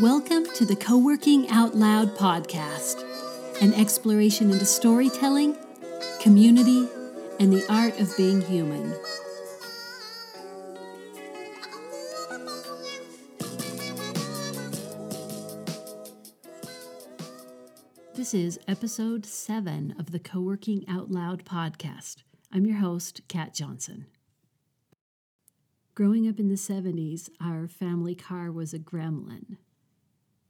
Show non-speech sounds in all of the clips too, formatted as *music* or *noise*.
Welcome to the Co Working Out Loud podcast, an exploration into storytelling, community, and the art of being human. This is episode seven of the Co Working Out Loud podcast. I'm your host, Kat Johnson. Growing up in the 70s, our family car was a gremlin.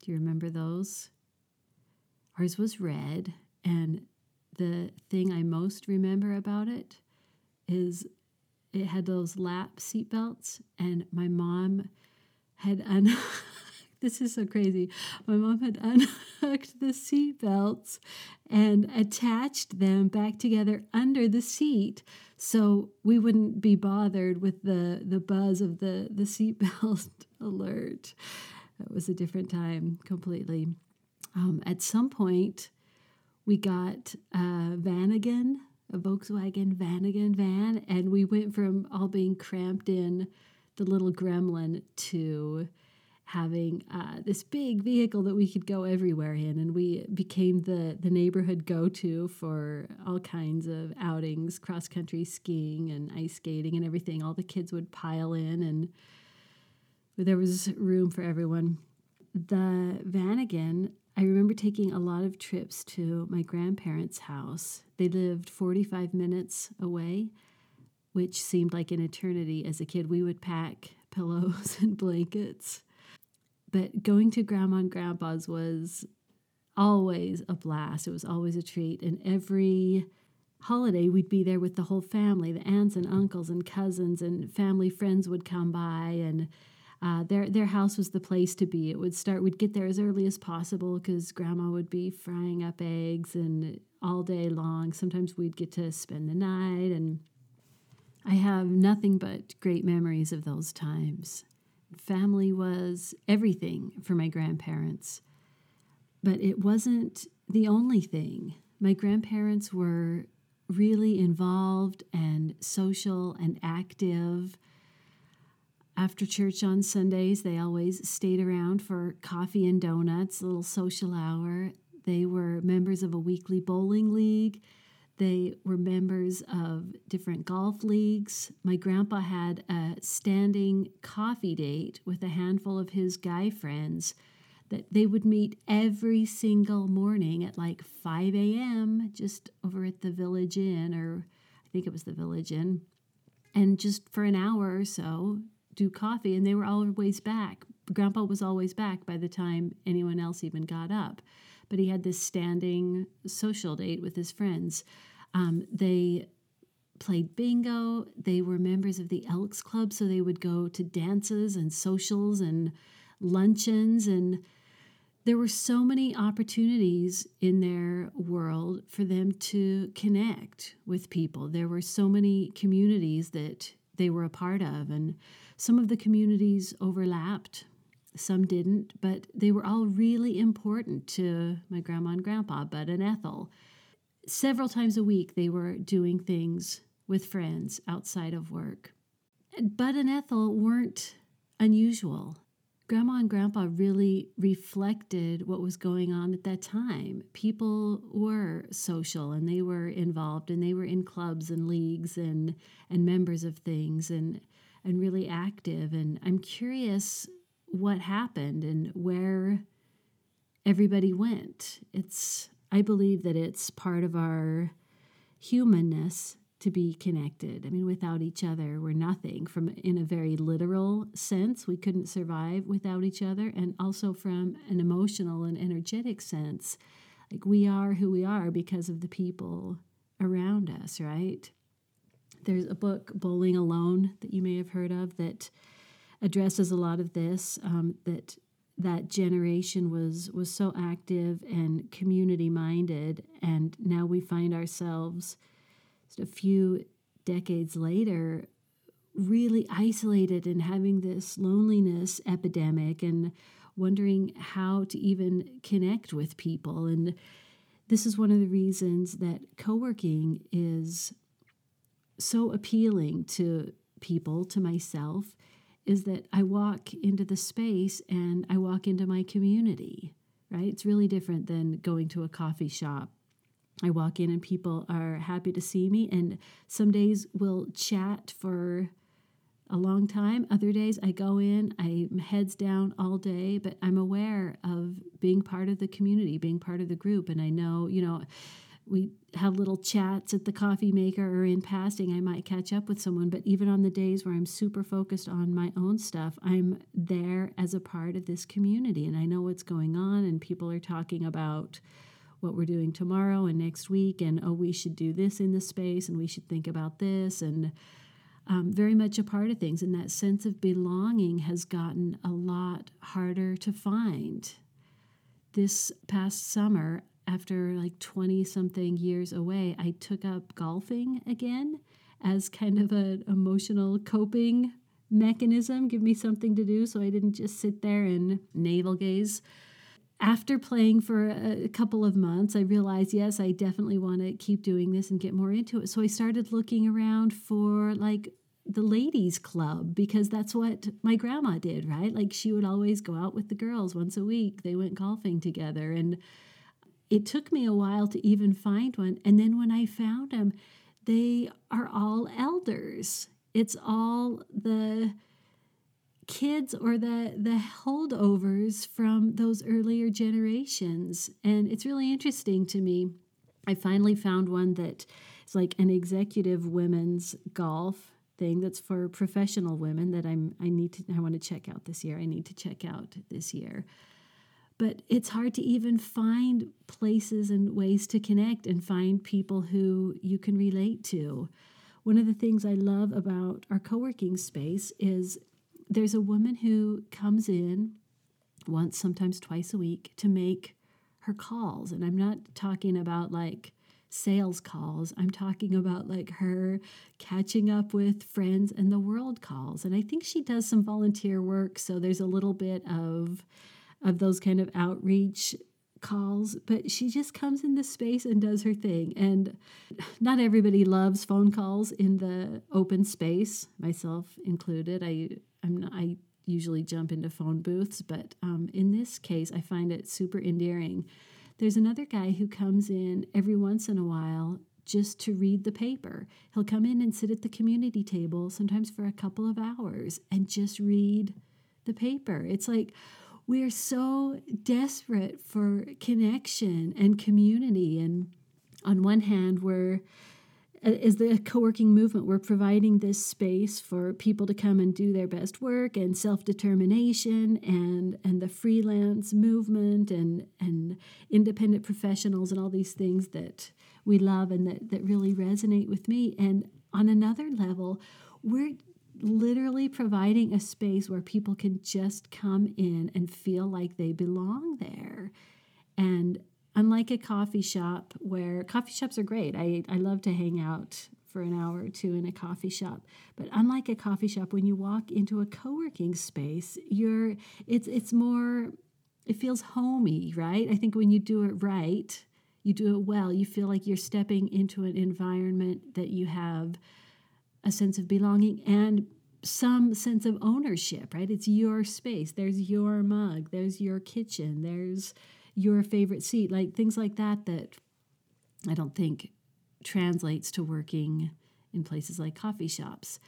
Do you remember those? Ours was red, and the thing I most remember about it is it had those lap seatbelts, and my mom had un. *laughs* this is so crazy. My mom had unhooked the seatbelts and attached them back together under the seat so we wouldn't be bothered with the the buzz of the the seatbelt *laughs* alert. That was a different time completely. Um, at some point, we got a Vanagon, a Volkswagen Vanagon van, and we went from all being cramped in the little gremlin to having uh, this big vehicle that we could go everywhere in, and we became the the neighborhood go to for all kinds of outings, cross country skiing and ice skating and everything. All the kids would pile in, and there was room for everyone. The Vanagon, I remember taking a lot of trips to my grandparents' house. They lived 45 minutes away, which seemed like an eternity as a kid. We would pack *laughs* pillows and blankets but going to grandma and grandpa's was always a blast. It was always a treat. And every holiday, we'd be there with the whole family. The aunts and uncles and cousins and family friends would come by, and uh, their their house was the place to be. It would start. We'd get there as early as possible because grandma would be frying up eggs and all day long. Sometimes we'd get to spend the night, and I have nothing but great memories of those times. Family was everything for my grandparents, but it wasn't the only thing. My grandparents were really involved and social and active. After church on Sundays, they always stayed around for coffee and donuts, a little social hour. They were members of a weekly bowling league they were members of different golf leagues. My grandpa had a standing coffee date with a handful of his guy friends that they would meet every single morning at like 5 a.m. just over at the Village Inn, or I think it was the Village Inn, and just for an hour or so do coffee. And they were always back. Grandpa was always back by the time anyone else even got up but he had this standing social date with his friends. Um, they played bingo. They were members of the Elks Club, so they would go to dances and socials and luncheons. And there were so many opportunities in their world for them to connect with people. There were so many communities that they were a part of, and some of the communities overlapped some didn't, but they were all really important to my grandma and grandpa, Bud and Ethel. Several times a week, they were doing things with friends outside of work. Bud and Ethel weren't unusual. Grandma and Grandpa really reflected what was going on at that time. People were social and they were involved and they were in clubs and leagues and, and members of things and, and really active. And I'm curious what happened and where everybody went. It's I believe that it's part of our humanness to be connected. I mean, without each other, we're nothing. From in a very literal sense, we couldn't survive without each other, and also from an emotional and energetic sense, like we are who we are because of the people around us, right? There's a book, Bowling Alone, that you may have heard of that addresses a lot of this um, that that generation was was so active and community minded and now we find ourselves just a few decades later really isolated and having this loneliness epidemic and wondering how to even connect with people. And this is one of the reasons that co-working is so appealing to people to myself is that I walk into the space and I walk into my community, right? It's really different than going to a coffee shop. I walk in and people are happy to see me, and some days we'll chat for a long time. Other days I go in, I'm heads down all day, but I'm aware of being part of the community, being part of the group. And I know, you know, we have little chats at the coffee maker or in passing. I might catch up with someone, but even on the days where I'm super focused on my own stuff, I'm there as a part of this community and I know what's going on. And people are talking about what we're doing tomorrow and next week, and oh, we should do this in the space and we should think about this. And um, very much a part of things. And that sense of belonging has gotten a lot harder to find. This past summer, after like 20 something years away, I took up golfing again as kind of an emotional coping mechanism. Give me something to do so I didn't just sit there and navel gaze. After playing for a couple of months, I realized, yes, I definitely want to keep doing this and get more into it. So I started looking around for like the ladies club because that's what my grandma did, right? Like she would always go out with the girls once a week. They went golfing together and it took me a while to even find one. And then when I found them, they are all elders. It's all the kids or the the holdovers from those earlier generations. And it's really interesting to me. I finally found one that is like an executive women's golf thing that's for professional women that I'm I need to I want to check out this year. I need to check out this year. But it's hard to even find places and ways to connect and find people who you can relate to. One of the things I love about our co-working space is there's a woman who comes in once, sometimes twice a week to make her calls. And I'm not talking about like sales calls. I'm talking about like her catching up with friends and the world calls. And I think she does some volunteer work, so there's a little bit of of those kind of outreach calls, but she just comes in the space and does her thing. And not everybody loves phone calls in the open space, myself included. I I'm not, I usually jump into phone booths, but um, in this case, I find it super endearing there's another guy who comes in every once in a while just to read the paper. He'll come in and sit at the community table, sometimes for a couple of hours, and just read the paper. It's like we're so desperate for connection and community. And on one hand, we're as the co-working movement we're providing this space for people to come and do their best work and self-determination and and the freelance movement and and independent professionals and all these things that we love and that that really resonate with me and on another level we're literally providing a space where people can just come in and feel like they belong there and unlike a coffee shop where coffee shops are great. I, I love to hang out for an hour or two in a coffee shop. But unlike a coffee shop, when you walk into a co-working space, you're it's it's more it feels homey, right? I think when you do it right, you do it well, you feel like you're stepping into an environment that you have a sense of belonging and some sense of ownership, right? It's your space. There's your mug, there's your kitchen, there's your favorite seat, like things like that, that I don't think translates to working in places like coffee shops.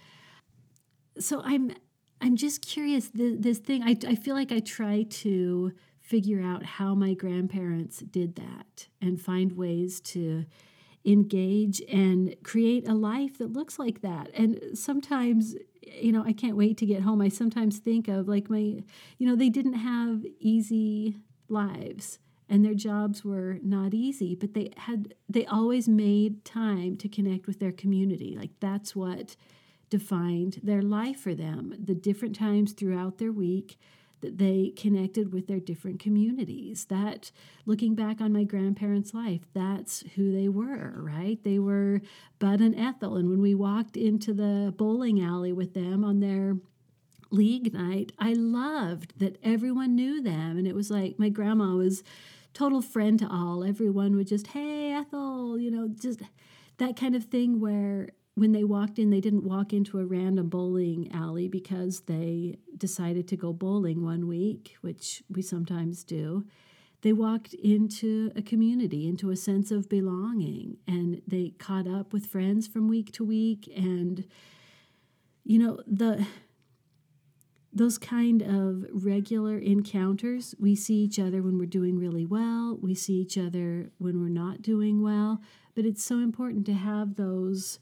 So I'm I'm just curious. This, this thing I I feel like I try to figure out how my grandparents did that and find ways to engage and create a life that looks like that. And sometimes, you know, I can't wait to get home. I sometimes think of like my, you know, they didn't have easy lives and their jobs were not easy but they had they always made time to connect with their community like that's what defined their life for them the different times throughout their week that they connected with their different communities that looking back on my grandparents life that's who they were right they were bud and ethel and when we walked into the bowling alley with them on their league night, I loved that everyone knew them. And it was like my grandma was total friend to all. Everyone would just, hey, Ethel, you know, just that kind of thing where when they walked in, they didn't walk into a random bowling alley because they decided to go bowling one week, which we sometimes do. They walked into a community, into a sense of belonging, and they caught up with friends from week to week. And, you know, the those kind of regular encounters, we see each other when we're doing really well, we see each other when we're not doing well, but it's so important to have those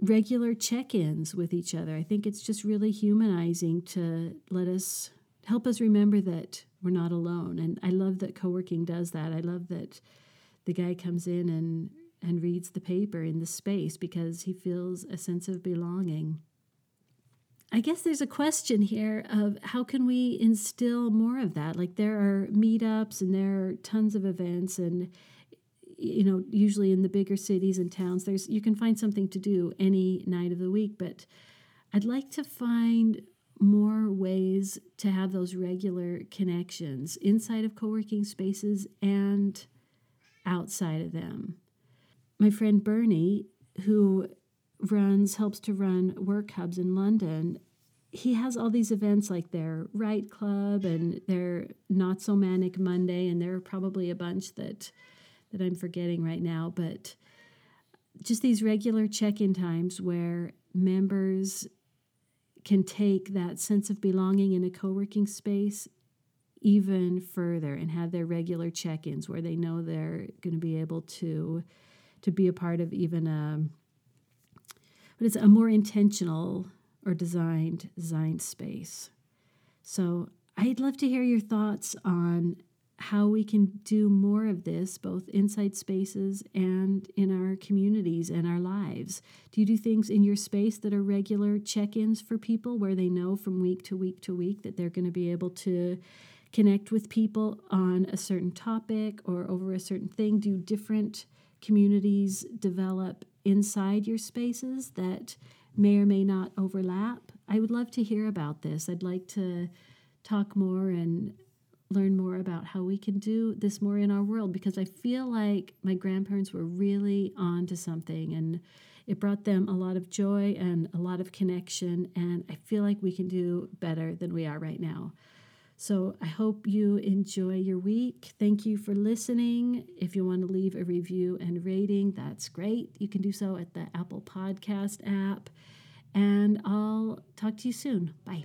regular check ins with each other. I think it's just really humanizing to let us help us remember that we're not alone. And I love that co working does that. I love that the guy comes in and, and reads the paper in the space because he feels a sense of belonging. I guess there's a question here of how can we instill more of that? Like there are meetups and there are tons of events and you know, usually in the bigger cities and towns, there's you can find something to do any night of the week. But I'd like to find more ways to have those regular connections inside of co working spaces and outside of them. My friend Bernie, who runs, helps to run work hubs in London, he has all these events like their Write Club and their Not So Manic Monday, and there are probably a bunch that that I'm forgetting right now, but just these regular check in times where members can take that sense of belonging in a co working space even further and have their regular check ins where they know they're going to be able to to be a part of even a but it's a more intentional or designed designed space. So I'd love to hear your thoughts on how we can do more of this both inside spaces and in our communities and our lives. Do you do things in your space that are regular check ins for people where they know from week to week to week that they're going to be able to connect with people on a certain topic or over a certain thing? Do different communities develop inside your spaces that may or may not overlap? I would love to hear about this. I'd like to talk more and learn more about how we can do this more in our world because I feel like my grandparents were really on to something and it brought them a lot of joy and a lot of connection. And I feel like we can do better than we are right now. So I hope you enjoy your week. Thank you for listening. If you want to leave a review and rating, that's great. You can do so at the Apple Podcast app. And I'll talk to you soon. Bye.